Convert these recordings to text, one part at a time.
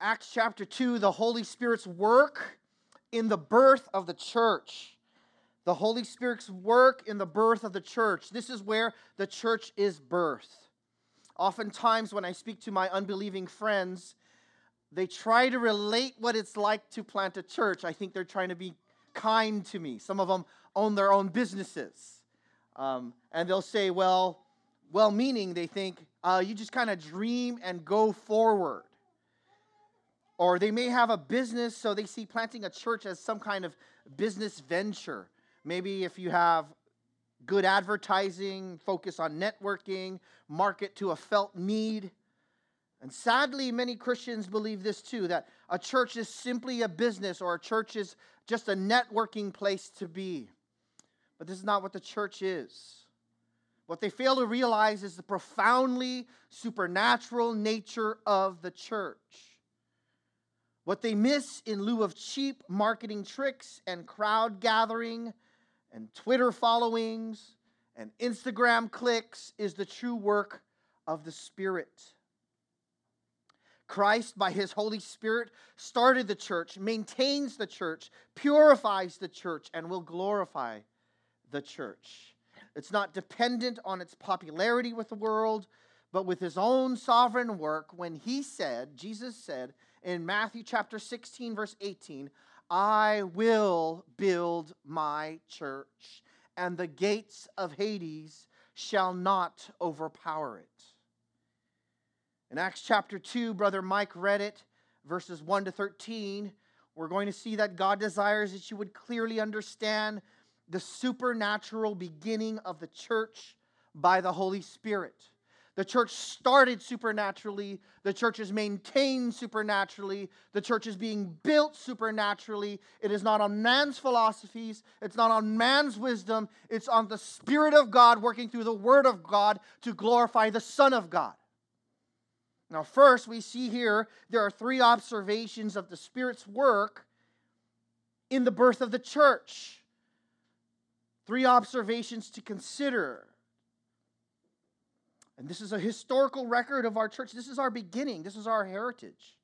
Acts chapter 2, the Holy Spirit's work in the birth of the church. The Holy Spirit's work in the birth of the church. This is where the church is birthed. Oftentimes, when I speak to my unbelieving friends, they try to relate what it's like to plant a church. I think they're trying to be kind to me. Some of them own their own businesses. Um, and they'll say, well, well meaning, they think, uh, you just kind of dream and go forward. Or they may have a business, so they see planting a church as some kind of business venture. Maybe if you have good advertising, focus on networking, market to a felt need. And sadly, many Christians believe this too that a church is simply a business or a church is just a networking place to be. But this is not what the church is. What they fail to realize is the profoundly supernatural nature of the church. What they miss in lieu of cheap marketing tricks and crowd gathering and Twitter followings and Instagram clicks is the true work of the Spirit. Christ, by his Holy Spirit, started the church, maintains the church, purifies the church, and will glorify the church. It's not dependent on its popularity with the world, but with his own sovereign work when he said, Jesus said in Matthew chapter 16, verse 18, I will build my church, and the gates of Hades shall not overpower it. In Acts chapter 2, Brother Mike read it, verses 1 to 13. We're going to see that God desires that you would clearly understand the supernatural beginning of the church by the Holy Spirit. The church started supernaturally. The church is maintained supernaturally. The church is being built supernaturally. It is not on man's philosophies, it's not on man's wisdom. It's on the Spirit of God working through the Word of God to glorify the Son of God. Now, first, we see here there are three observations of the Spirit's work in the birth of the church. Three observations to consider. And this is a historical record of our church. This is our beginning, this is our heritage.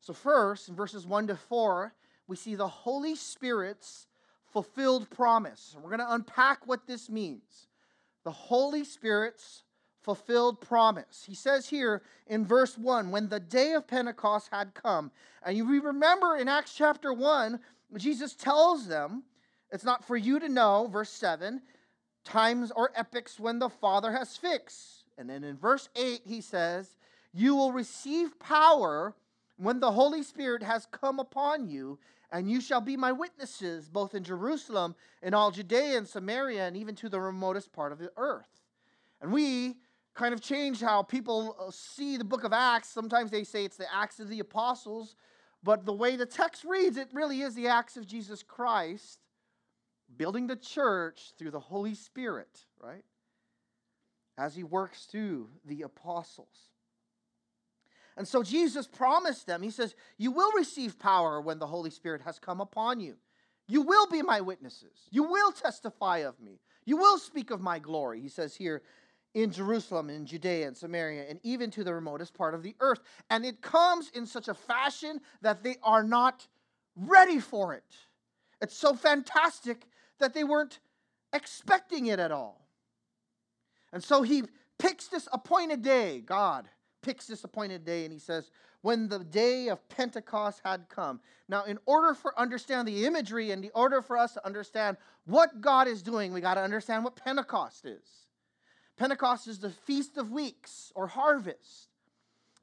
So, first, in verses 1 to 4, we see the Holy Spirit's fulfilled promise. We're going to unpack what this means. The Holy Spirit's fulfilled promise. He says here in verse 1 when the day of Pentecost had come, and you remember in Acts chapter 1, Jesus tells them, it's not for you to know, verse 7, times or epochs when the Father has fixed. And then in verse 8, he says, You will receive power when the Holy Spirit has come upon you, and you shall be my witnesses both in Jerusalem, in all Judea and Samaria, and even to the remotest part of the earth. And we kind of change how people uh, see the book of Acts. Sometimes they say it's the Acts of the Apostles, but the way the text reads, it really is the Acts of Jesus Christ building the church through the Holy Spirit, right? As he works through the apostles. And so Jesus promised them, he says, You will receive power when the Holy Spirit has come upon you. You will be my witnesses. You will testify of me. You will speak of my glory. He says here in Jerusalem, in Judea and Samaria, and even to the remotest part of the earth. And it comes in such a fashion that they are not ready for it. It's so fantastic that they weren't expecting it at all. And so he picks this appointed day, God picks this appointed day, and he says, when the day of Pentecost had come. Now, in order for understand the imagery and in order for us to understand what God is doing, we got to understand what Pentecost is. Pentecost is the Feast of Weeks or harvest.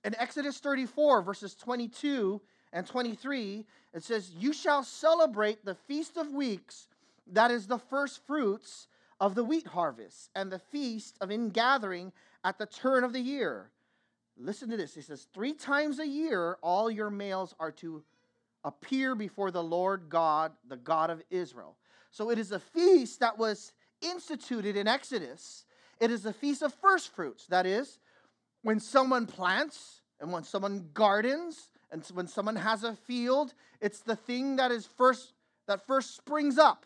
In Exodus 34, verses 22 and 23, it says, You shall celebrate the Feast of Weeks that is the first fruits of the wheat harvest and the feast of ingathering at the turn of the year. Listen to this. It says, Three times a year, all your males are to appear before the Lord God, the God of Israel. So it is a feast that was instituted in Exodus. It is a feast of first fruits. That is, when someone plants and when someone gardens and when someone has a field, it's the thing that is first that first springs up.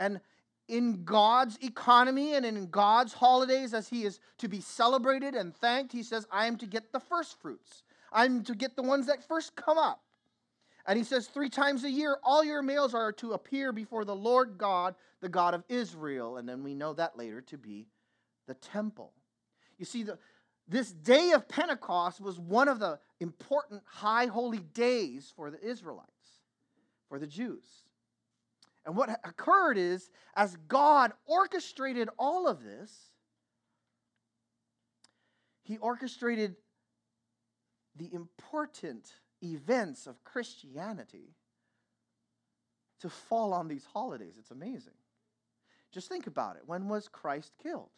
And in God's economy and in God's holidays, as He is to be celebrated and thanked, He says, I am to get the first fruits. I'm to get the ones that first come up. And He says, three times a year, all your males are to appear before the Lord God, the God of Israel. And then we know that later to be the temple. You see, the, this day of Pentecost was one of the important high holy days for the Israelites, for the Jews. And what occurred is, as God orchestrated all of this, He orchestrated the important events of Christianity to fall on these holidays. It's amazing. Just think about it. When was Christ killed?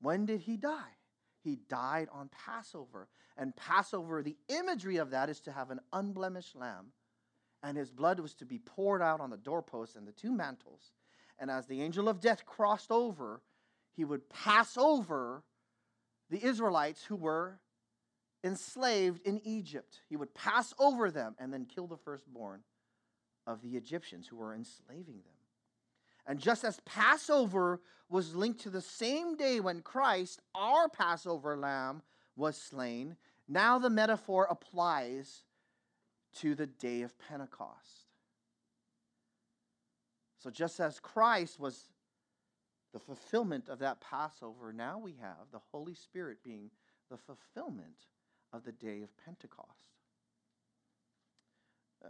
When did he die? He died on Passover. And Passover, the imagery of that is to have an unblemished lamb and his blood was to be poured out on the doorposts and the two mantles. And as the angel of death crossed over, he would pass over the Israelites who were enslaved in Egypt. He would pass over them and then kill the firstborn of the Egyptians who were enslaving them. And just as Passover was linked to the same day when Christ, our Passover lamb, was slain, now the metaphor applies to the day of Pentecost. So, just as Christ was the fulfillment of that Passover, now we have the Holy Spirit being the fulfillment of the day of Pentecost. Uh,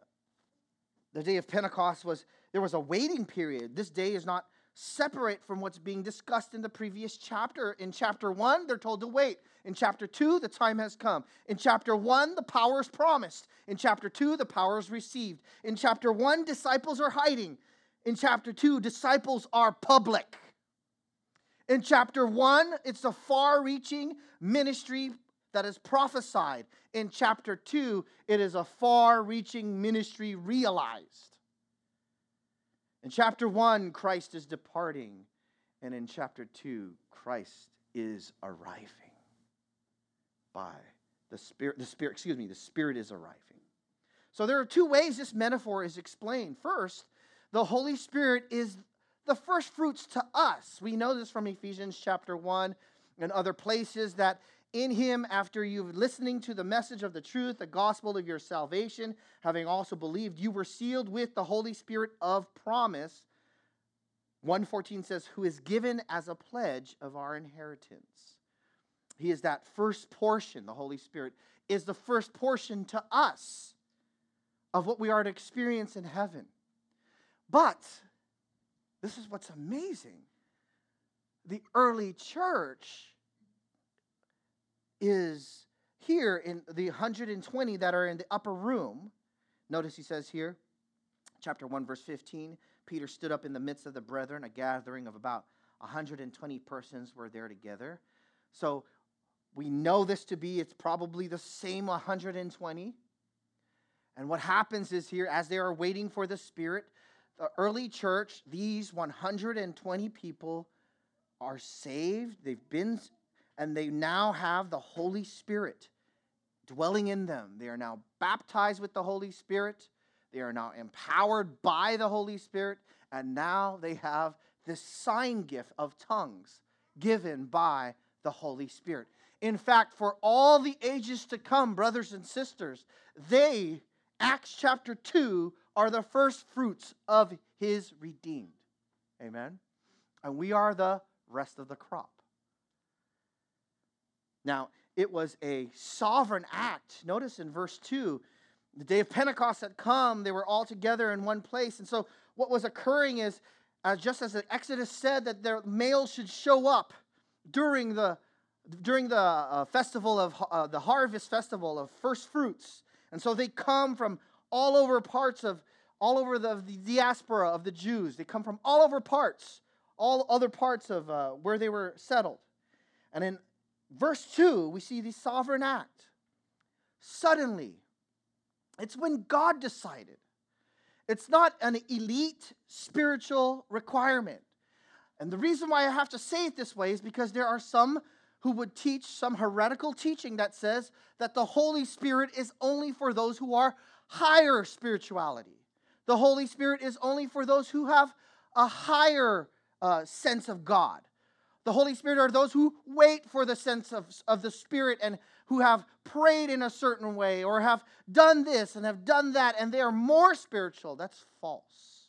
the day of Pentecost was, there was a waiting period. This day is not separate from what's being discussed in the previous chapter. In chapter 1, they're told to wait. In chapter 2, the time has come. In chapter 1, the power is promised. In chapter 2, the power is received. In chapter 1, disciples are hiding. In chapter 2, disciples are public. In chapter 1, it's a far reaching ministry that is prophesied. In chapter 2, it is a far reaching ministry realized. In chapter 1, Christ is departing. And in chapter 2, Christ is arriving by the Spirit. The Spirit, excuse me, the Spirit is arriving. So there are two ways this metaphor is explained. First, the Holy Spirit is the first fruits to us. We know this from Ephesians chapter 1 and other places that in him after you've listening to the message of the truth the gospel of your salvation having also believed you were sealed with the holy spirit of promise. 114 says who is given as a pledge of our inheritance. He is that first portion. The holy spirit is the first portion to us of what we are to experience in heaven. But this is what's amazing. The early church is here in the 120 that are in the upper room. Notice he says here, chapter 1, verse 15 Peter stood up in the midst of the brethren, a gathering of about 120 persons were there together. So we know this to be, it's probably the same 120. And what happens is here, as they are waiting for the Spirit, the early church, these 120 people are saved. They've been and they now have the Holy Spirit dwelling in them. They are now baptized with the Holy Spirit. They are now empowered by the Holy Spirit. And now they have this sign gift of tongues given by the Holy Spirit. In fact, for all the ages to come, brothers and sisters, they, Acts chapter 2, are the first fruits of his redeemed. Amen? And we are the rest of the crop. Now, it was a sovereign act. Notice in verse 2, the day of Pentecost had come, they were all together in one place. And so, what was occurring is, uh, just as the Exodus said, that their males should show up during the during the uh, festival of uh, the harvest festival of first fruits and so they come from all over parts of all over the, the diaspora of the jews they come from all over parts all other parts of uh, where they were settled and in verse 2, we see the sovereign act. Suddenly, it's when God decided. It's not an elite spiritual requirement. And the reason why I have to say it this way is because there are some who would teach some heretical teaching that says that the Holy Spirit is only for those who are higher spirituality. The Holy Spirit is only for those who have a higher uh, sense of God. The Holy Spirit are those who wait for the sense of, of the Spirit and who have prayed in a certain way or have done this and have done that, and they are more spiritual. That's false.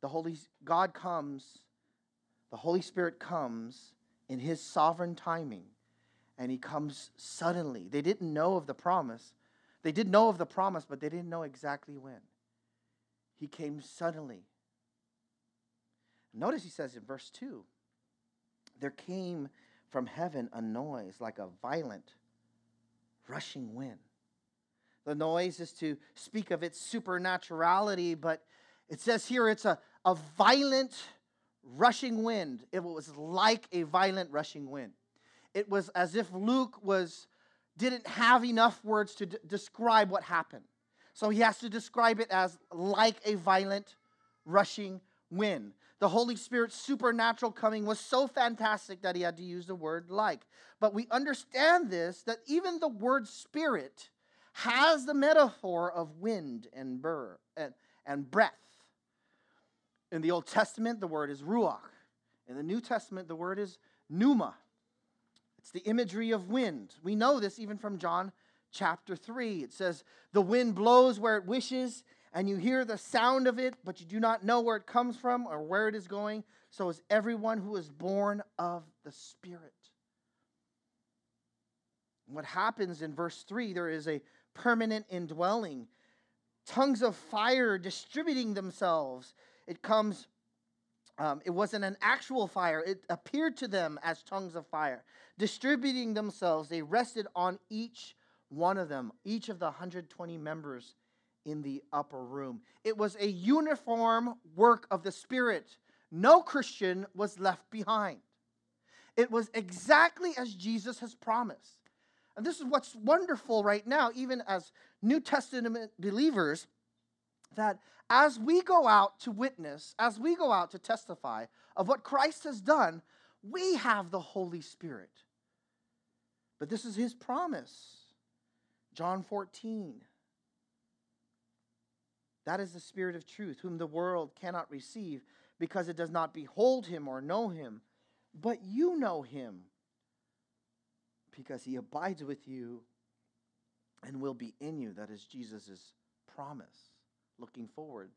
The Holy God comes, the Holy Spirit comes in His sovereign timing, and He comes suddenly. They didn't know of the promise. They did know of the promise, but they didn't know exactly when. He came suddenly. Notice he says in verse 2 there came from heaven a noise like a violent rushing wind. The noise is to speak of its supernaturality, but it says here it's a, a violent rushing wind. It was like a violent rushing wind. It was as if Luke was didn't have enough words to d- describe what happened. So he has to describe it as like a violent rushing wind. The Holy Spirit's supernatural coming was so fantastic that he had to use the word like. But we understand this that even the word spirit has the metaphor of wind and burr and, and breath. In the Old Testament, the word is ruach. In the New Testament, the word is pneuma. It's the imagery of wind. We know this even from John chapter 3. It says, The wind blows where it wishes, and you hear the sound of it, but you do not know where it comes from or where it is going. So is everyone who is born of the Spirit. what happens in verse 3 there is a permanent indwelling, tongues of fire distributing themselves. It comes, um, it wasn't an actual fire, it appeared to them as tongues of fire. Distributing themselves, they rested on each one of them, each of the 120 members in the upper room. It was a uniform work of the Spirit. No Christian was left behind. It was exactly as Jesus has promised. And this is what's wonderful right now, even as New Testament believers, that as we go out to witness, as we go out to testify of what Christ has done, we have the Holy Spirit. But this is his promise. John 14. That is the Spirit of truth, whom the world cannot receive because it does not behold him or know him. But you know him because he abides with you and will be in you. That is Jesus' promise. Looking forward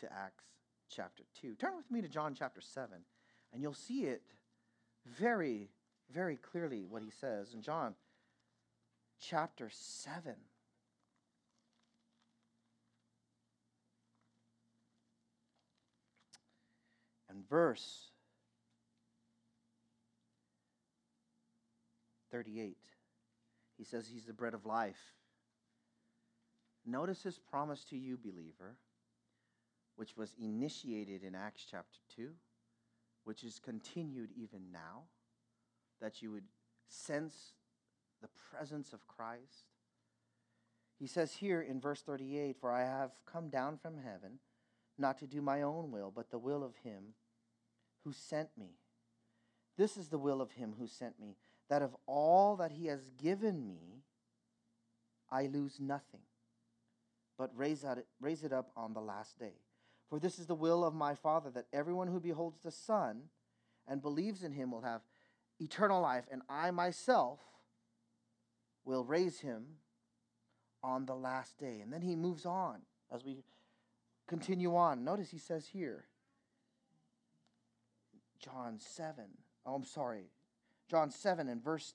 to Acts chapter 2. Turn with me to John chapter 7, and you'll see it very, very clearly what he says in John chapter 7. Verse 38. He says he's the bread of life. Notice his promise to you, believer, which was initiated in Acts chapter 2, which is continued even now, that you would sense the presence of Christ. He says here in verse 38 For I have come down from heaven, not to do my own will, but the will of him who sent me. This is the will of him who sent me, that of all that he has given me, I lose nothing, but raise, it, raise it up on the last day. For this is the will of my Father, that everyone who beholds the Son and believes in him will have eternal life, and I myself will raise him on the last day. And then he moves on as we continue on. Notice he says here, John 7. Oh, I'm sorry. John 7 and verse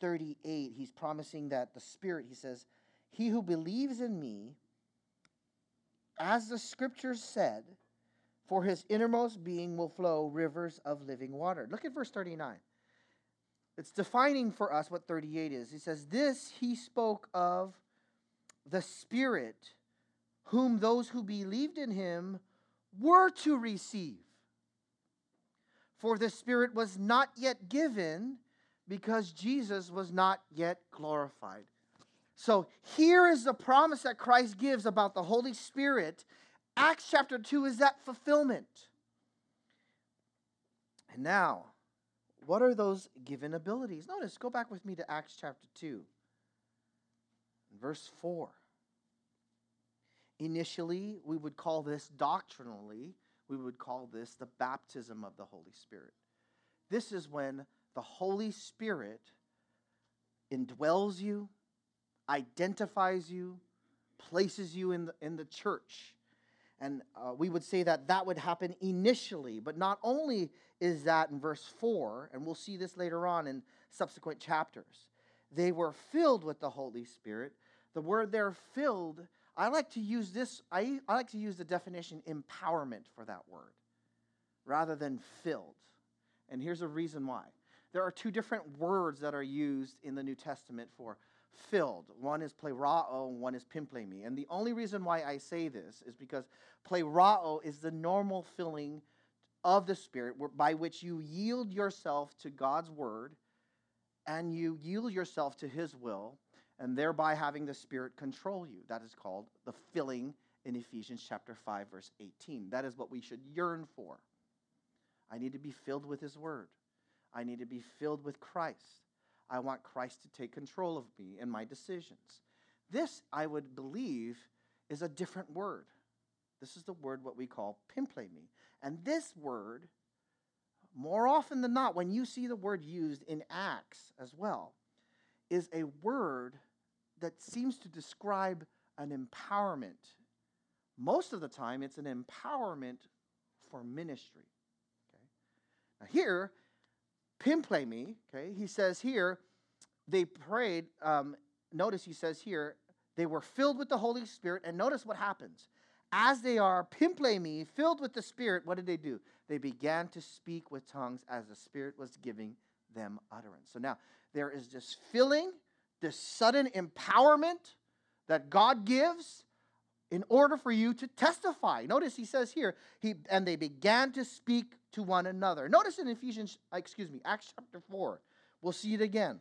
38, he's promising that the Spirit, he says, He who believes in me, as the scriptures said, for his innermost being will flow rivers of living water. Look at verse 39. It's defining for us what 38 is. He says, This he spoke of the Spirit, whom those who believed in him were to receive. For the Spirit was not yet given because Jesus was not yet glorified. So here is the promise that Christ gives about the Holy Spirit. Acts chapter 2 is that fulfillment. And now, what are those given abilities? Notice, go back with me to Acts chapter 2, verse 4. Initially, we would call this doctrinally, we would call this the baptism of the Holy Spirit. This is when the Holy Spirit indwells you, identifies you, places you in the, in the church. And uh, we would say that that would happen initially, but not only is that in verse 4, and we'll see this later on in subsequent chapters. They were filled with the Holy Spirit. The word they're filled, I like to use this, I, I like to use the definition empowerment for that word rather than filled. And here's a reason why. There are two different words that are used in the New Testament for filled. One is plerao, and one is pimplemi. And the only reason why I say this is because plerao is the normal filling of the Spirit by which you yield yourself to God's word and you yield yourself to His will, and thereby having the Spirit control you. That is called the filling in Ephesians chapter 5, verse 18. That is what we should yearn for. I need to be filled with His word, I need to be filled with Christ. I want Christ to take control of me and my decisions. This, I would believe, is a different word. This is the word what we call pimplemi. And this word, more often than not, when you see the word used in Acts as well, is a word that seems to describe an empowerment. Most of the time, it's an empowerment for ministry. Okay? Now, here, pimplemi, okay, he says here, they prayed. Um, notice he says here, they were filled with the Holy Spirit. And notice what happens. As they are pimplemi, filled with the Spirit, what did they do? They began to speak with tongues as the Spirit was giving them utterance. So now there is this filling, this sudden empowerment that God gives in order for you to testify. Notice he says here, he and they began to speak to one another. Notice in Ephesians, uh, excuse me, Acts chapter 4. We'll see it again.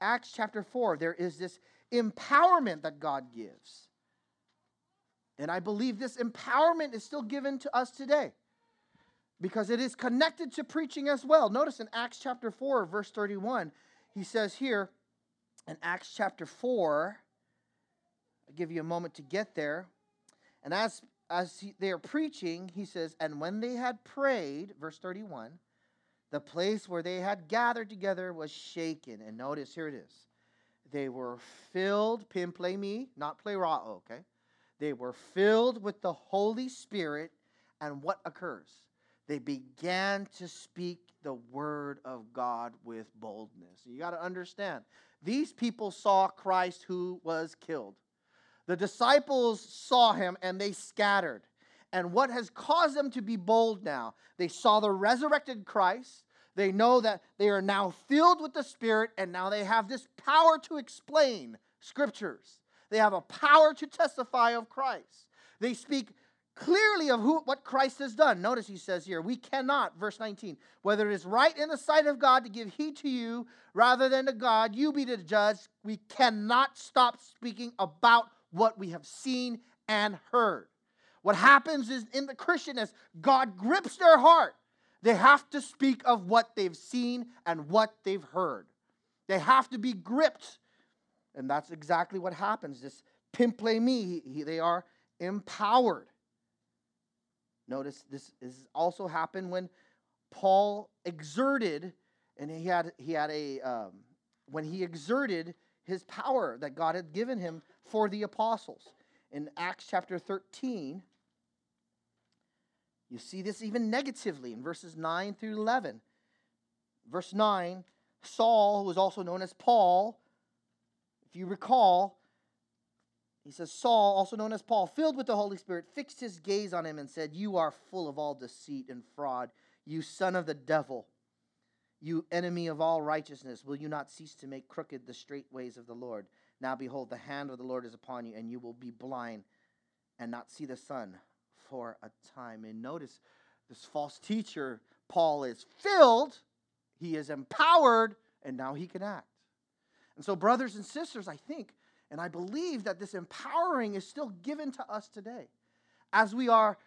Acts chapter 4, there is this empowerment that God gives. And I believe this empowerment is still given to us today because it is connected to preaching as well. Notice in Acts chapter 4, verse 31, he says here in Acts chapter 4, I'll give you a moment to get there. And as, as he, they are preaching, he says, And when they had prayed, verse 31, the place where they had gathered together was shaken. And notice, here it is. They were filled, pin play pimplemi, not plerao, okay? They were filled with the Holy Spirit. And what occurs? They began to speak the word of God with boldness. You got to understand, these people saw Christ who was killed. The disciples saw him and they scattered. And what has caused them to be bold now? They saw the resurrected Christ. They know that they are now filled with the Spirit, and now they have this power to explain scriptures. They have a power to testify of Christ. They speak clearly of who, what Christ has done. Notice he says here, we cannot, verse 19, whether it is right in the sight of God to give heed to you rather than to God, you be the judge. We cannot stop speaking about what we have seen and heard. What happens is in the Christian as God grips their heart, they have to speak of what they've seen and what they've heard. They have to be gripped. And that's exactly what happens. This pimplemi, they are empowered. Notice this is also happened when Paul exerted, and he had he had a um, when he exerted his power that God had given him for the apostles. In Acts chapter 13, you see this even negatively in verses 9 through 11. Verse 9 Saul, who was also known as Paul, if you recall, he says, Saul, also known as Paul, filled with the Holy Spirit, fixed his gaze on him and said, You are full of all deceit and fraud, you son of the devil, you enemy of all righteousness. Will you not cease to make crooked the straight ways of the Lord? Now behold, the hand of the Lord is upon you, and you will be blind and not see the sun for a time. And notice this false teacher, Paul, is filled, he is empowered, and now he can act. And so, brothers and sisters, I think and I believe that this empowering is still given to us today. As we are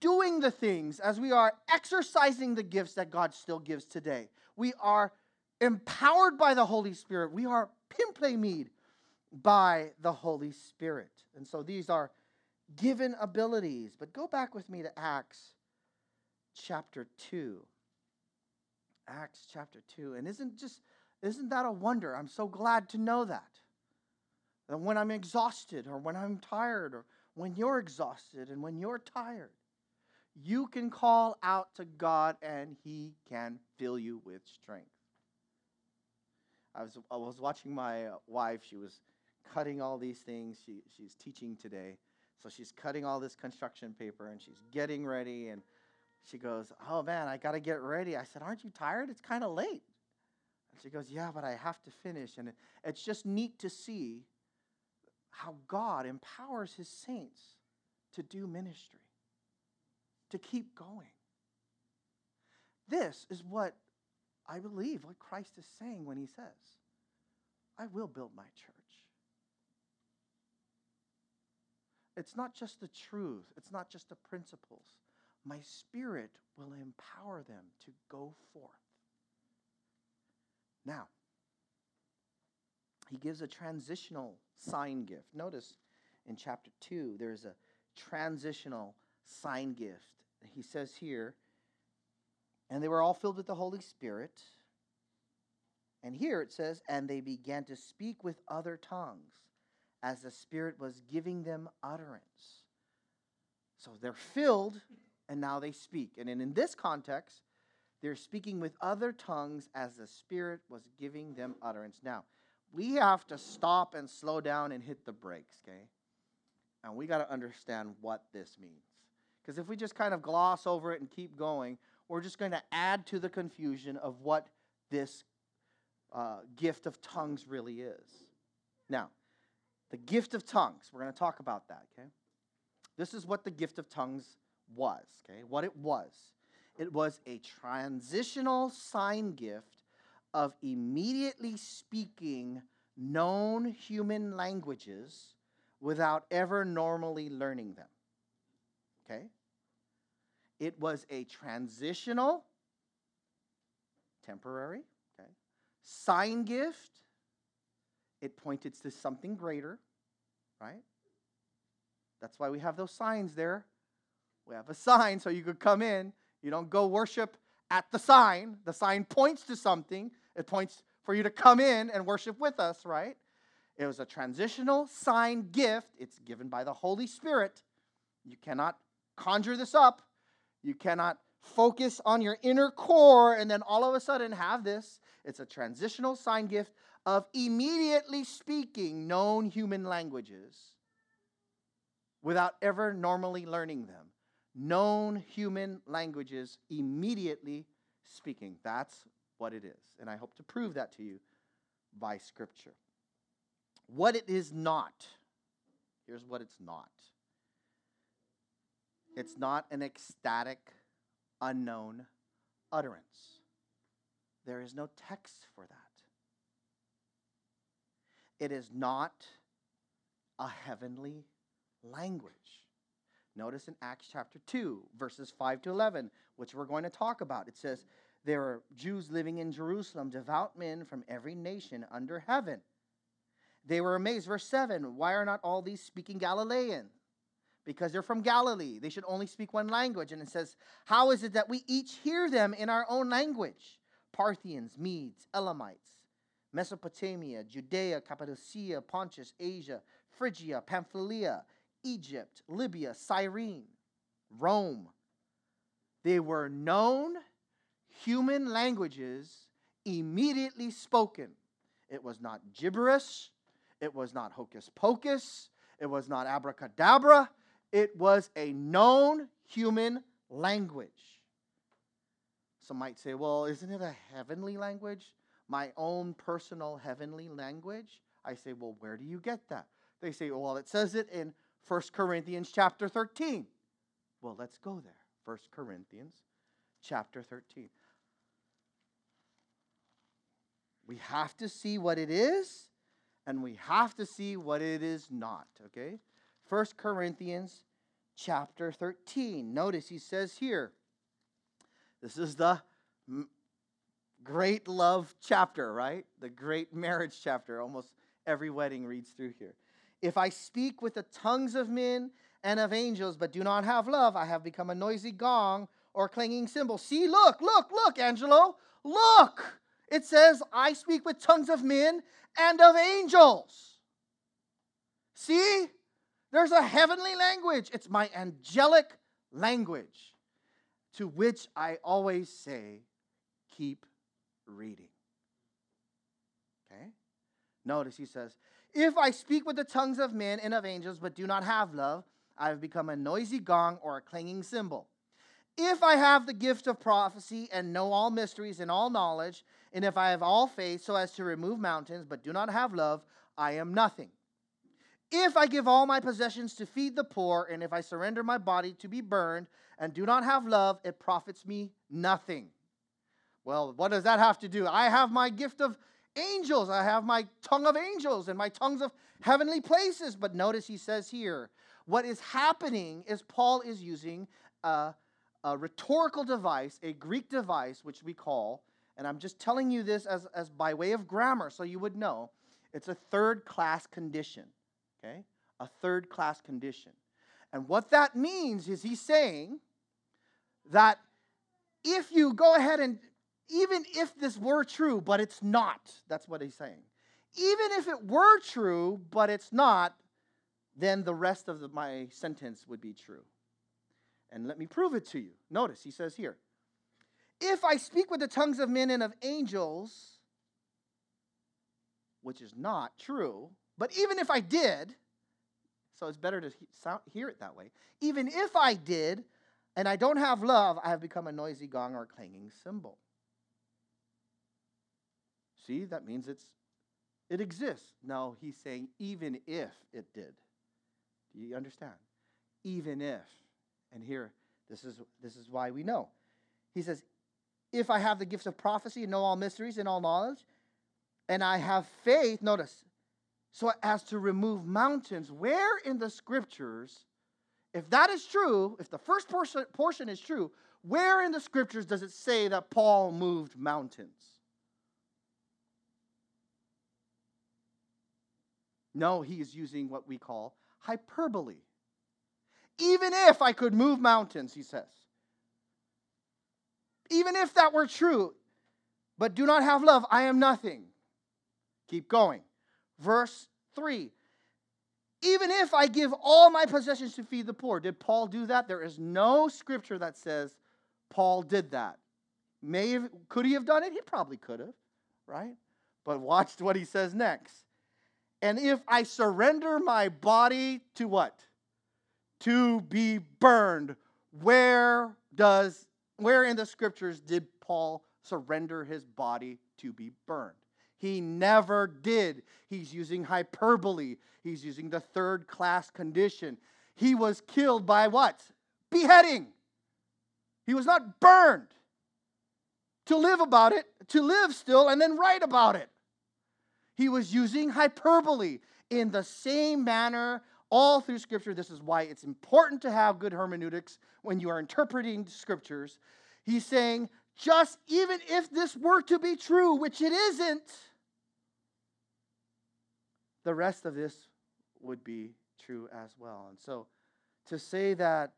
doing the things, as we are exercising the gifts that God still gives today, we are empowered by the Holy Spirit. We are pimplemied by the Holy Spirit. And so these are given abilities. But go back with me to Acts chapter 2. Acts chapter 2. And isn't just isn't that a wonder? I'm so glad to know that. When I'm exhausted or when I'm tired or when you're exhausted and when you're tired, you can call out to God and He can fill you with strength. I was, I was watching my uh, wife. She was cutting all these things. She, she's teaching today. So she's cutting all this construction paper and she's getting ready. And she goes, Oh man, I got to get ready. I said, Aren't you tired? It's kind of late. And she goes, Yeah, but I have to finish. And it, it's just neat to see how God empowers his saints to do ministry, to keep going. This is what I believe, what Christ is saying when he says, I will build my church. It's not just the truth, it's not just the principles. My spirit will empower them to go forth. Now, he gives a transitional sign gift. Notice in chapter 2, there's a transitional sign gift. He says here, and they were all filled with the Holy Spirit. And here it says, and they began to speak with other tongues as the Spirit was giving them utterance. So they're filled, and now they speak. And in this context, they're speaking with other tongues as the Spirit was giving them utterance. Now, we have to stop and slow down and hit the brakes, okay? And we got to understand what this means. Because if we just kind of gloss over it and keep going, we're just going to add to the confusion of what this uh, gift of tongues really is. Now, the gift of tongues, we're going to talk about that, okay? This is what the gift of tongues was, okay? What it was. It was a transitional sign gift of immediately speaking known human languages without ever normally learning them. Okay? It was a transitional, temporary, okay, sign gift. It pointed to something greater, right? That's why we have those signs there. We have a sign so you could come in. You don't go worship at the sign. The sign points to something. It points for you to come in and worship with us, right? It was a transitional sign gift. It's given by the Holy Spirit. You cannot conjure this up. You cannot focus on your inner core and then all of a sudden have this. It's a transitional sign gift of immediately speaking known human languages without ever normally learning them. Known human languages immediately speaking. That's what it is. And I hope to prove that to you by Scripture. What it is not. Here's what it's not it's not an ecstatic, unknown utterance. There is no text for that. It is not a heavenly language. Notice in Acts chapter 2, verses 5 to 11, which we're going to talk about. It says, There were Jews living in Jerusalem, devout men from every nation under heaven. They were amazed. Verse 7 Why are not all these speaking Galilean? Because they're from Galilee. They should only speak one language. And it says, How is it that we each hear them in our own language? Parthians, Medes, Elamites, Mesopotamia, Judea, Cappadocia, Pontus, Asia, Phrygia, Pamphylia, Egypt, Libya, Cyrene, Rome. They were known human languages immediately spoken. It was not gibberish, it was not hocus pocus. It was not abracadabra. It was a known human language. Some might say, well, isn't it a heavenly language? My own personal heavenly language? I say, well, where do you get that? They say, well, it says it in 1 Corinthians chapter 13. Well, let's go there. 1 Corinthians chapter 13. We have to see what it is and we have to see what it is not, okay? 1 Corinthians chapter 13. Notice he says here, this is the great love chapter, right? The great marriage chapter. Almost every wedding reads through here. If I speak with the tongues of men and of angels, but do not have love, I have become a noisy gong or clanging cymbal. See, look, look, look, Angelo, look. It says, I speak with tongues of men and of angels. See, there's a heavenly language. It's my angelic language to which I always say, keep reading. Okay? Notice he says, If I speak with the tongues of men and of angels, but do not have love, I have become a noisy gong or a clanging cymbal. If I have the gift of prophecy and know all mysteries and all knowledge, and if I have all faith so as to remove mountains, but do not have love, I am nothing. If I give all my possessions to feed the poor, and if I surrender my body to be burned, and do not have love, it profits me nothing. Well, what does that have to do? I have my gift of angels, I have my tongue of angels, and my tongues of heavenly places. But notice he says here, what is happening is Paul is using a, a rhetorical device, a Greek device, which we call, and I'm just telling you this as, as by way of grammar so you would know, it's a third class condition. Okay? A third class condition. And what that means is he's saying that if you go ahead and, even if this were true, but it's not, that's what he's saying. Even if it were true, but it's not, then the rest of the, my sentence would be true. And let me prove it to you. Notice he says here If I speak with the tongues of men and of angels, which is not true, but even if I did, so it's better to hear it that way. Even if I did, and I don't have love, I have become a noisy gong or clanging cymbal. See, that means it's it exists. No, he's saying even if it did. Do you understand? Even if. And here, this is this is why we know. He says, if I have the gift of prophecy and know all mysteries and all knowledge, and I have faith, notice, so as to remove mountains. Where in the scriptures, if that is true, if the first portion, portion is true, where in the scriptures does it say that Paul moved mountains? No, he is using what we call hyperbole. Even if I could move mountains, he says. Even if that were true, but do not have love, I am nothing. Keep going. Verse 3 Even if I give all my possessions to feed the poor, did Paul do that? There is no scripture that says Paul did that. May have, could he have done it? He probably could have, right? But watch what he says next. And if I surrender my body to what? To be burned. Where does where in the scriptures did Paul surrender his body to be burned? He never did. He's using hyperbole. He's using the third class condition. He was killed by what? Beheading. He was not burned. To live about it, to live still, and then write about it. He was using hyperbole in the same manner all through Scripture. This is why it's important to have good hermeneutics when you are interpreting Scriptures. He's saying, just even if this were to be true, which it isn't, the rest of this would be true as well. And so to say that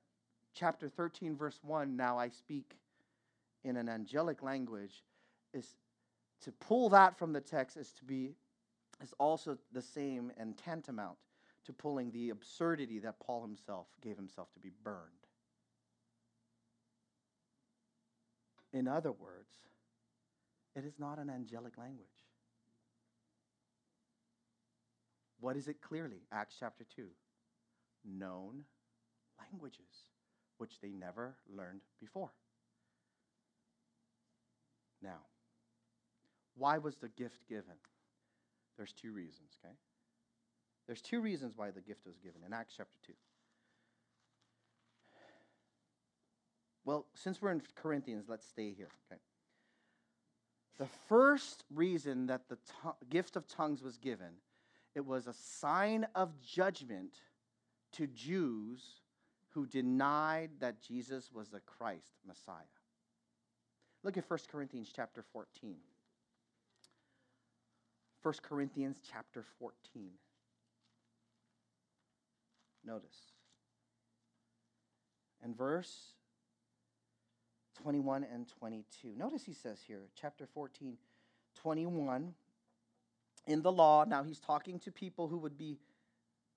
chapter 13, verse 1, now I speak in an angelic language, is to pull that from the text is to be is also the same and tantamount to pulling the absurdity that Paul himself gave himself to be burned. In other words, it is not an angelic language. What is it clearly? Acts chapter 2. Known languages, which they never learned before. Now, why was the gift given? There's two reasons, okay? There's two reasons why the gift was given in Acts chapter 2. Well, since we're in Corinthians, let's stay here, okay? The first reason that the t- gift of tongues was given it was a sign of judgment to Jews who denied that Jesus was the Christ, Messiah. Look at 1 Corinthians chapter 14. 1 Corinthians chapter 14. Notice. In verse 21 and 22. Notice he says here, chapter 14, 21. In the law, now he's talking to people who would be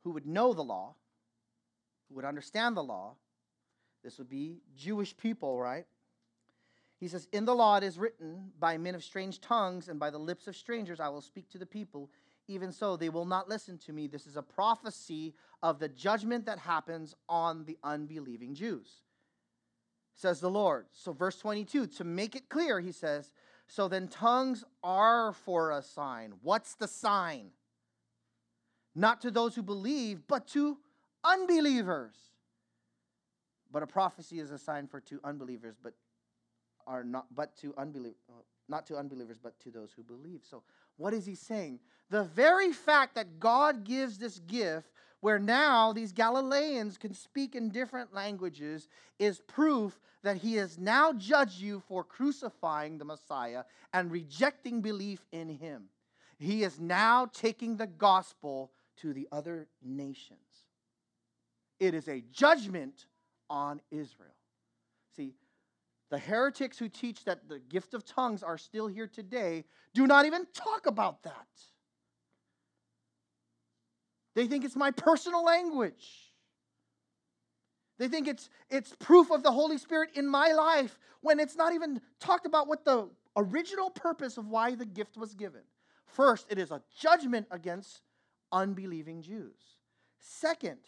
who would know the law, who would understand the law. This would be Jewish people, right? He says, In the law it is written, By men of strange tongues and by the lips of strangers I will speak to the people. Even so, they will not listen to me. This is a prophecy of the judgment that happens on the unbelieving Jews, says the Lord. So, verse 22, to make it clear, he says, So then tongues are for a sign. What's the sign? Not to those who believe, but to unbelievers. But a prophecy is a sign for two unbelievers, but are not but to unbelievers not to unbelievers but to those who believe so what is he saying? The very fact that god gives this gift where now these galileans can speak in different languages is proof that he has now judged you for crucifying the messiah and rejecting belief in him. He is now taking the gospel to the other nations. It is a judgment on israel the heretics who teach that the gift of tongues are still here today do not even talk about that. They think it's my personal language. They think it's, it's proof of the Holy Spirit in my life when it's not even talked about what the original purpose of why the gift was given. First, it is a judgment against unbelieving Jews. Second,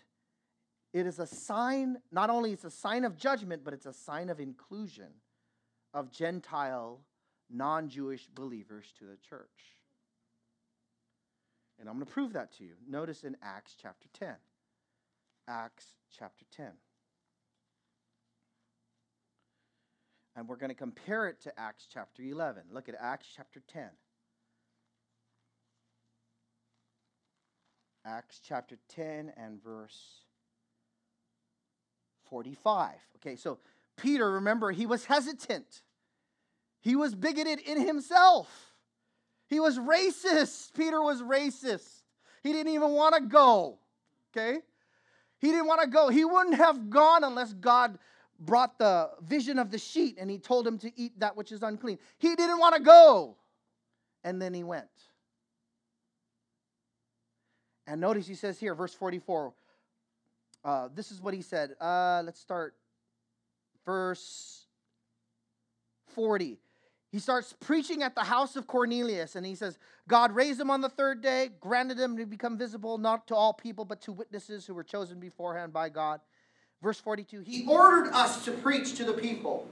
it is a sign, not only it's a sign of judgment, but it's a sign of inclusion of Gentile, non Jewish believers to the church. And I'm going to prove that to you. Notice in Acts chapter 10. Acts chapter 10. And we're going to compare it to Acts chapter 11. Look at Acts chapter 10. Acts chapter 10 and verse 45. Okay, so Peter, remember, he was hesitant. He was bigoted in himself. He was racist. Peter was racist. He didn't even want to go. Okay? He didn't want to go. He wouldn't have gone unless God brought the vision of the sheet and he told him to eat that which is unclean. He didn't want to go. And then he went. And notice he says here, verse 44 uh, this is what he said. Uh, let's start verse 40. He starts preaching at the house of Cornelius, and he says, God raised him on the third day, granted him to become visible not to all people, but to witnesses who were chosen beforehand by God. Verse 42 He ordered us to preach to the people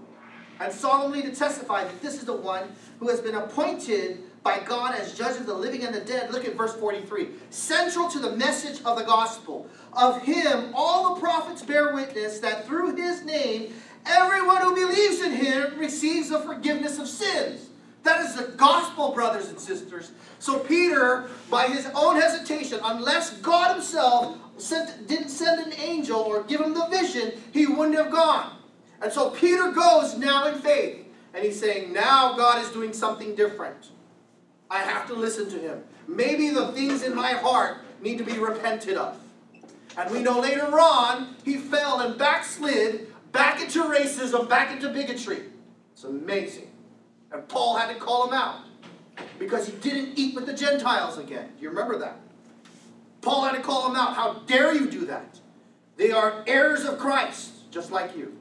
and solemnly to testify that this is the one who has been appointed by God as judge of the living and the dead. Look at verse 43. Central to the message of the gospel. Of him, all the prophets bear witness that through his name, everyone who believes in him receives the forgiveness of sins. That is the gospel, brothers and sisters. So Peter, by his own hesitation, unless God himself sent, didn't send an angel or give him the vision, he wouldn't have gone. And so Peter goes now in faith. And he's saying, now God is doing something different. I have to listen to him. Maybe the things in my heart need to be repented of. And we know later on, he fell and backslid back into racism, back into bigotry. It's amazing. And Paul had to call him out because he didn't eat with the Gentiles again. Do you remember that? Paul had to call him out. How dare you do that? They are heirs of Christ, just like you.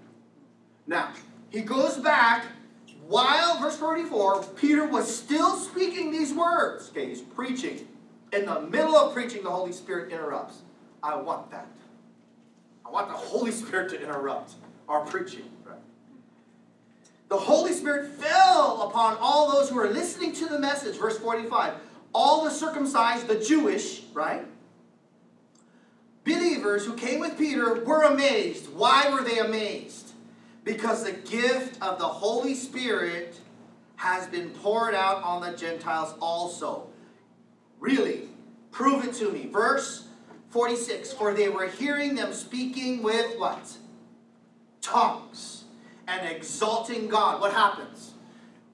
Now, he goes back while, verse 44, Peter was still speaking these words. Okay, he's preaching. In the middle of preaching, the Holy Spirit interrupts. I want that. I want the Holy Spirit to interrupt our preaching. The Holy Spirit fell upon all those who were listening to the message. Verse 45. All the circumcised, the Jewish, right? Believers who came with Peter were amazed. Why were they amazed? Because the gift of the Holy Spirit has been poured out on the Gentiles also. Really, prove it to me. Verse 46 For they were hearing them speaking with what? Tongues and exalting God. What happens?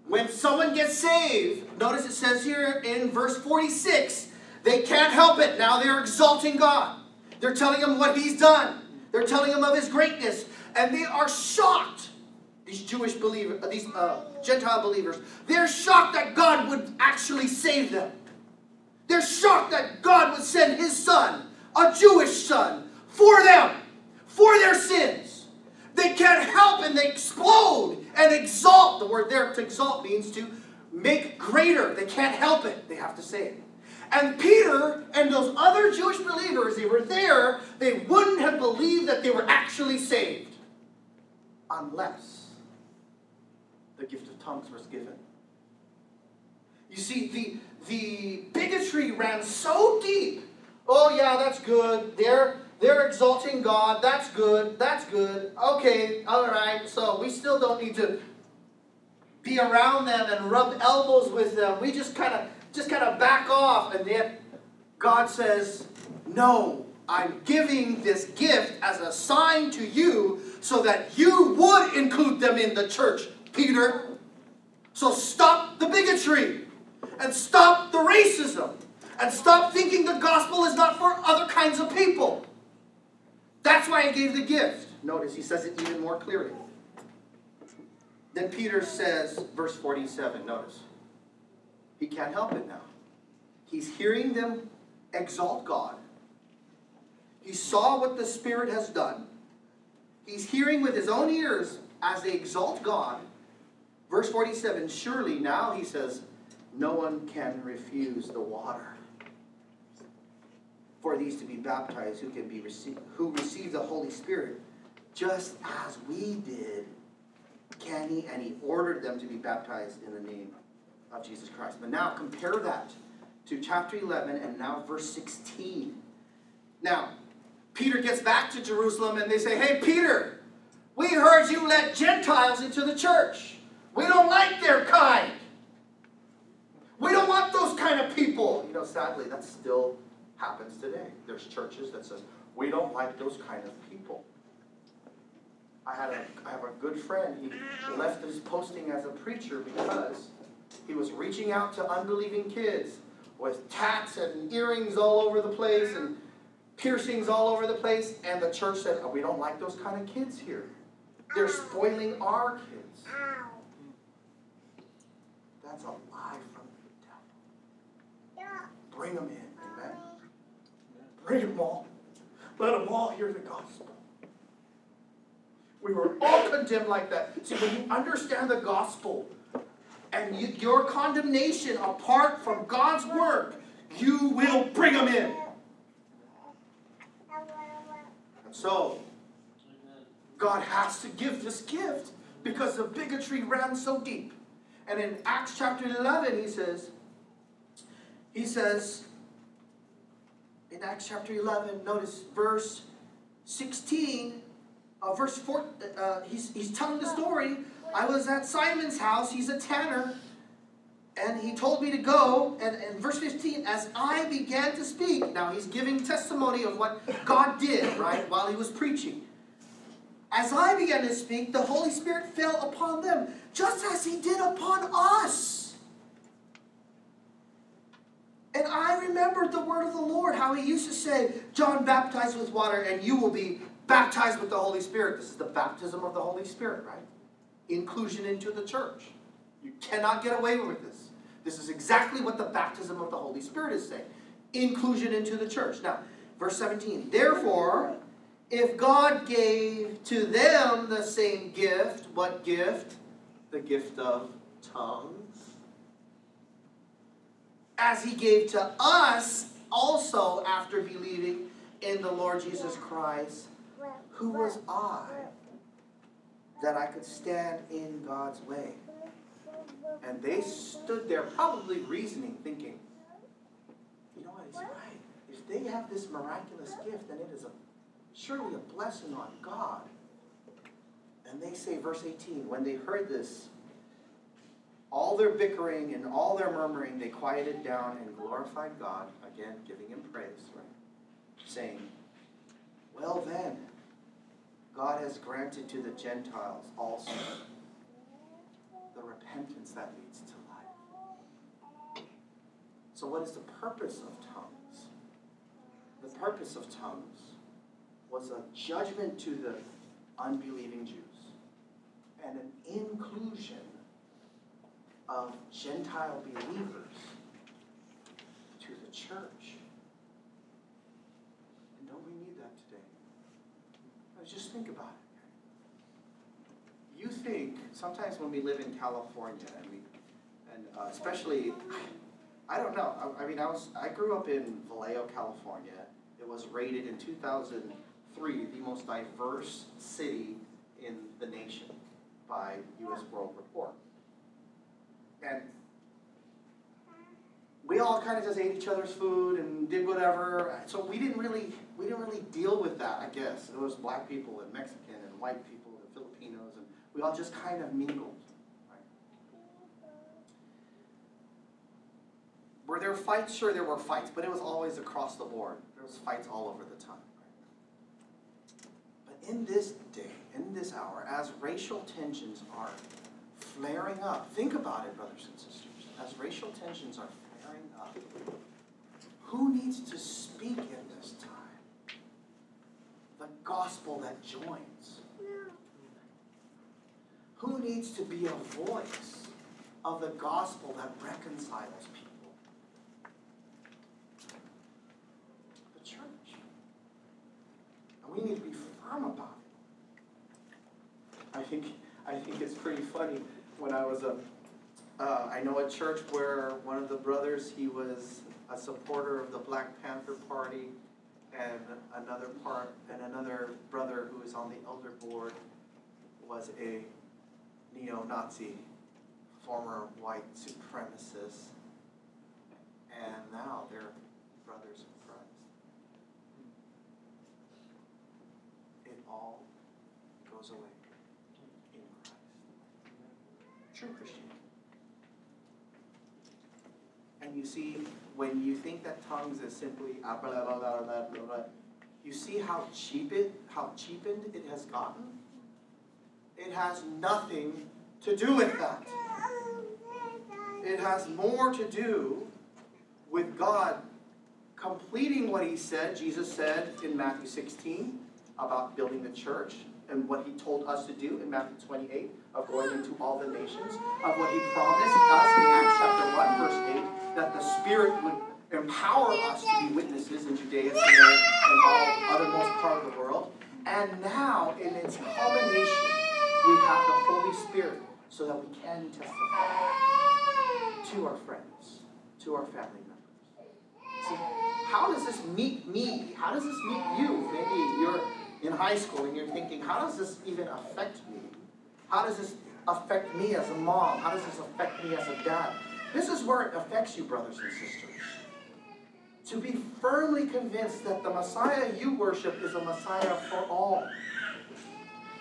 When someone gets saved, notice it says here in verse 46, they can't help it. Now they're exalting God. They're telling him what he's done. They're telling him of his greatness and they are shocked. these Jewish believers, uh, these uh, Gentile believers, they're shocked that God would actually save them. They're shocked that God would send his son, a Jewish son, for them, for their sins. They can't help and they explode and exalt. The word there to exalt means to make greater. They can't help it. They have to say it. And Peter and those other Jewish believers, they were there, they wouldn't have believed that they were actually saved unless the gift of tongues was given. You see, the, the bigotry ran so deep. Oh, yeah, that's good. They're, they're exalting God. That's good. That's good. Okay, all right. So we still don't need to be around them and rub elbows with them. We just kind of just kind of back off. And yet God says, No, I'm giving this gift as a sign to you so that you would include them in the church, Peter. So stop the bigotry and stop the racism and stop thinking the gospel is not for other kinds of people. That's why I gave the gift. Notice he says it even more clearly. Then Peter says, verse 47, notice. He can't help it now. He's hearing them exalt God. He saw what the Spirit has done. He's hearing with his own ears as they exalt God. Verse 47 Surely now, he says, no one can refuse the water for these to be baptized who can be received who receive the Holy Spirit, just as we did can he? And he ordered them to be baptized in the name of Jesus Christ. But now compare that to chapter 11 and now verse 16. Now, Peter gets back to Jerusalem and they say, Hey, Peter, we heard you let Gentiles into the church. We don't like their kind. We don't want those kind of people. You know, sadly, that still happens today. There's churches that says, we don't like those kind of people. I had a, I have a good friend. He left his posting as a preacher because he was reaching out to unbelieving kids with tats and earrings all over the place and piercings all over the place. And the church said, oh, we don't like those kind of kids here. They're spoiling our kids. That's a lie from the devil. Bring them in. Amen. Bring them all. Let them all hear the gospel. We were all condemned like that. See, when you understand the gospel and you, your condemnation apart from God's work, you will bring them in. And so, God has to give this gift because the bigotry ran so deep. And in Acts chapter 11, he says, he says, in Acts chapter 11, notice verse 16, uh, verse 4, uh, he's, he's telling the story. I was at Simon's house, he's a tanner, and he told me to go. And in verse 15, as I began to speak, now he's giving testimony of what God did, right, while he was preaching. As I began to speak, the Holy Spirit fell upon them, just as he did upon us. And I remembered the word of the Lord, how he used to say, John baptized with water, and you will be baptized with the Holy Spirit. This is the baptism of the Holy Spirit, right? Inclusion into the church. You cannot get away with this. This is exactly what the baptism of the Holy Spirit is saying inclusion into the church. Now, verse 17. Therefore, if God gave to them the same gift, what gift? The gift of tongues. As he gave to us also after believing in the Lord Jesus Christ who was I that I could stand in God's way? And they stood there, probably reasoning, thinking, you know what, he's right. If they have this miraculous gift, then it is a, surely a blessing on God. And they say, verse 18, when they heard this, all their bickering and all their murmuring, they quieted down and glorified God, again, giving him praise, right? Saying, Well then, God has granted to the Gentiles also the repentance that leads to life. So, what is the purpose of tongues? The purpose of tongues was a judgment to the unbelieving Jews and an inclusion of Gentile believers to the church. And don't we need that today? Just think about it. Think sometimes when we live in California and we, and uh, especially, I don't know. I, I mean, I was I grew up in Vallejo, California. It was rated in 2003 the most diverse city in the nation by U.S. World Report. And we all kind of just ate each other's food and did whatever. So we didn't really we didn't really deal with that. I guess it was black people and Mexican and white people we all just kind of mingled. Right? Were there fights? Sure, there were fights, but it was always across the board. There was fights all over the time. But in this day, in this hour, as racial tensions are flaring up, think about it, brothers and sisters. As racial tensions are flaring up, who needs to speak in this time? The gospel that joins. Who needs to be a voice of the gospel that reconciles people? The church. And we need to be firm about it. I think I think it's pretty funny when I was a uh, I know a church where one of the brothers he was a supporter of the Black Panther Party, and another part and another brother who is on the elder board was a neo-Nazi, former white supremacists, and now they're brothers in Christ. It all goes away in Christ. True Christianity. And you see, when you think that tongues is simply ah, blah, blah, blah, you see how cheap it, how cheapened it has gotten? It has nothing to do with that. It has more to do with God completing what he said, Jesus said in Matthew 16 about building the church and what he told us to do in Matthew 28 of going into all the nations, of what he promised us in Acts chapter 1, verse 8, that the Spirit would empower us to be witnesses in Judea, and all the othermost part of the world. And now, in its culmination, we have the Holy Spirit so that we can testify to our friends, to our family members. See, how does this meet me? How does this meet you? Maybe you're in high school and you're thinking, how does this even affect me? How does this affect me as a mom? How does this affect me as a dad? This is where it affects you, brothers and sisters. To be firmly convinced that the Messiah you worship is a Messiah for all.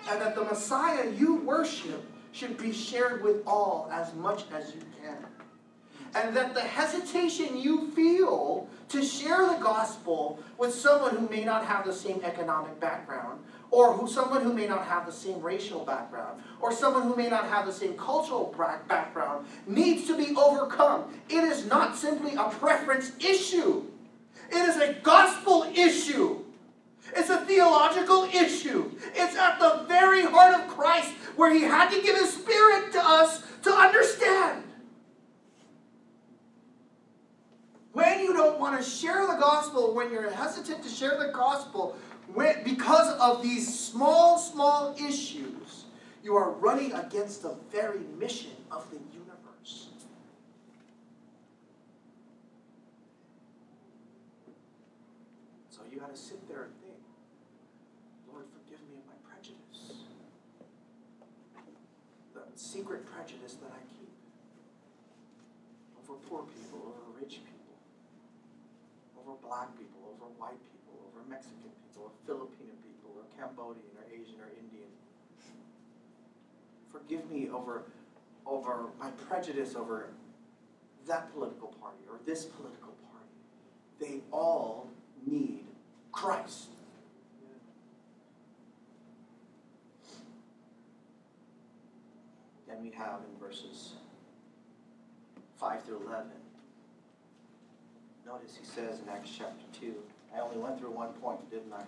And that the Messiah you worship should be shared with all as much as you can. And that the hesitation you feel to share the gospel with someone who may not have the same economic background, or who, someone who may not have the same racial background, or someone who may not have the same cultural background, needs to be overcome. It is not simply a preference issue, it is a gospel issue. It's a theological issue. It's at the very heart of Christ where He had to give His Spirit to us to understand. When you don't want to share the gospel, when you're hesitant to share the gospel, when, because of these small, small issues, you are running against the very mission of the universe. So you got to sit there and think, Lord, forgive me of my prejudice. The secret prejudice that I keep over poor people, over rich people, over black people, over white people, over Mexican people, or Filipino people, or Cambodian, or Asian, or Indian. Forgive me over, over my prejudice over that political party or this political party. They all need Christ. Then we have in verses 5 through 11. Notice he says in Acts chapter 2, I only went through one point, didn't I?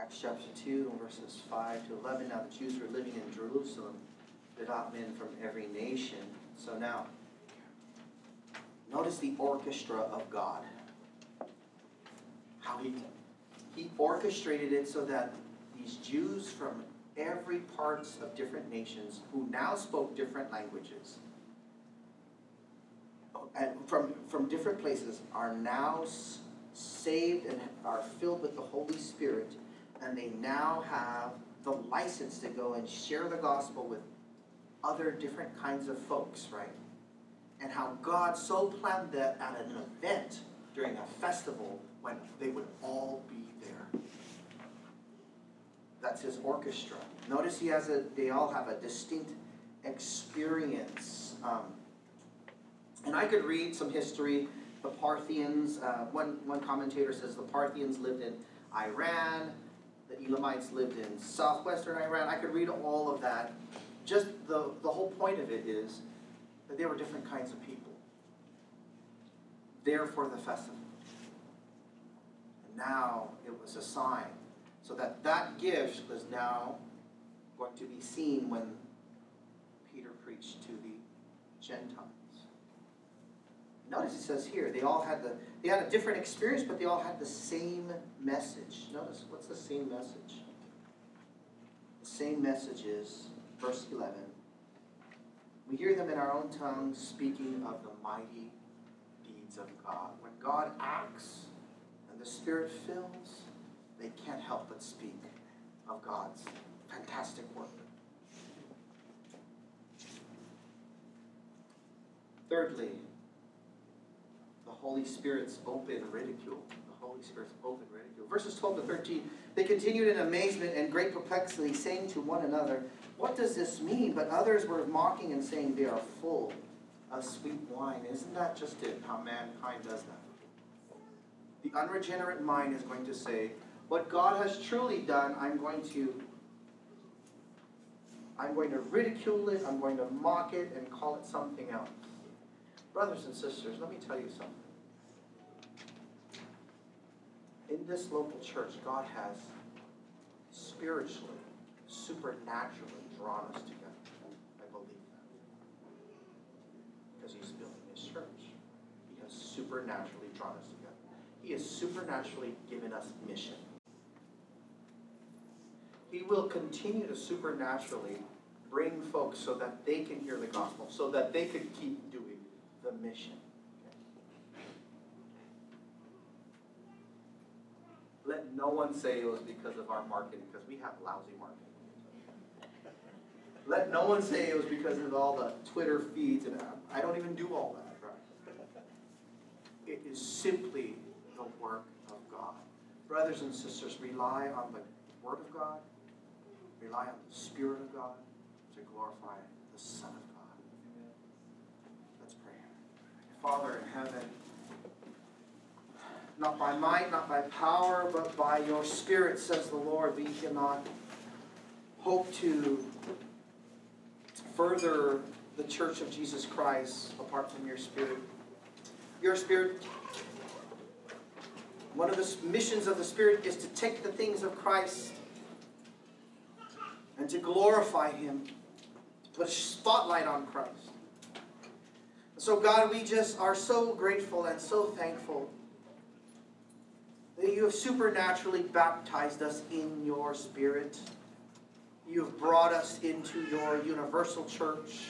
Acts chapter 2, verses 5 to 11. Now the Jews were living in Jerusalem, devout men from every nation. So now, notice the orchestra of God. How he, he orchestrated it so that these Jews from every parts of different nations who now spoke different languages and from, from different places are now saved and are filled with the Holy Spirit, and they now have the license to go and share the gospel with other different kinds of folks, right? And how God so planned that at an event during a festival when they would all be there. That's his orchestra. Notice he has a, they all have a distinct experience. Um, and I could read some history. The Parthians, uh, one, one commentator says the Parthians lived in Iran, the Elamites lived in southwestern Iran. I could read all of that. Just the, the whole point of it is that they were different kinds of people. There for the festival. And now it was a sign. So that that gift was now going to be seen when Peter preached to the Gentiles. Notice it says here, they all had the they had a different experience, but they all had the same message. Notice what's the same message? The same message is verse 11. We hear them in our own tongues speaking of the mighty deeds of God. When God acts and the Spirit fills, they can't help but speak of God's fantastic work. Thirdly, the Holy Spirit's open ridicule. The Holy Spirit's open ridicule. Verses 12 to 13. They continued in amazement and great perplexity, saying to one another, What does this mean? But others were mocking and saying, They are full of sweet wine. Isn't that just it, how mankind does that? The unregenerate mind is going to say, What God has truly done, I'm going to I'm going to ridicule it, I'm going to mock it, and call it something else. Brothers and sisters, let me tell you something. In this local church, God has spiritually, supernaturally drawn us together. I believe that. Because He's building His church. He has supernaturally drawn us together. He has supernaturally given us mission. He will continue to supernaturally bring folks so that they can hear the gospel, so that they can keep doing the mission. Let no one say it was because of our marketing, because we have lousy marketing. Let no one say it was because of all the Twitter feeds, and uh, I don't even do all that? It is simply the work of God. Brothers and sisters, rely on the Word of God, rely on the Spirit of God to glorify the Son of God. Let's pray. Father in heaven, not by might, not by power, but by your Spirit, says the Lord, we cannot hope to further the church of Jesus Christ apart from your Spirit. Your Spirit, one of the missions of the Spirit is to take the things of Christ and to glorify Him, to put a spotlight on Christ. So, God, we just are so grateful and so thankful that you have supernaturally baptized us in your Spirit. You have brought us into your universal church.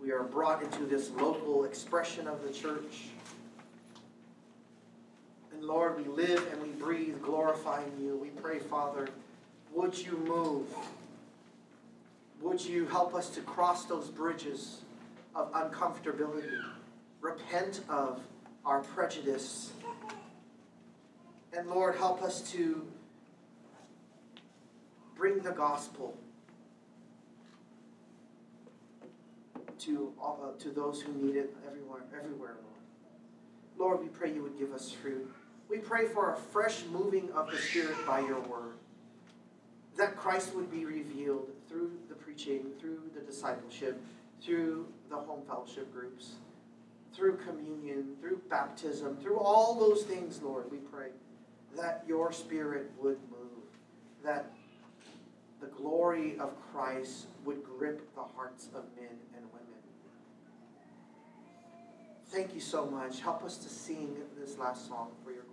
We are brought into this local expression of the church. And Lord, we live and we breathe glorifying you. We pray, Father, would you move? Would you help us to cross those bridges of uncomfortability? Repent of our prejudice. And Lord, help us to bring the gospel to, all, uh, to those who need it everywhere, everywhere, Lord. Lord, we pray you would give us fruit. We pray for a fresh moving of the Spirit by your word. That Christ would be revealed through the preaching, through the discipleship, through the home fellowship groups, through communion, through baptism, through all those things, Lord, we pray that your Spirit would move. that the glory of Christ would grip the hearts of men and women. Thank you so much. Help us to sing this last song for your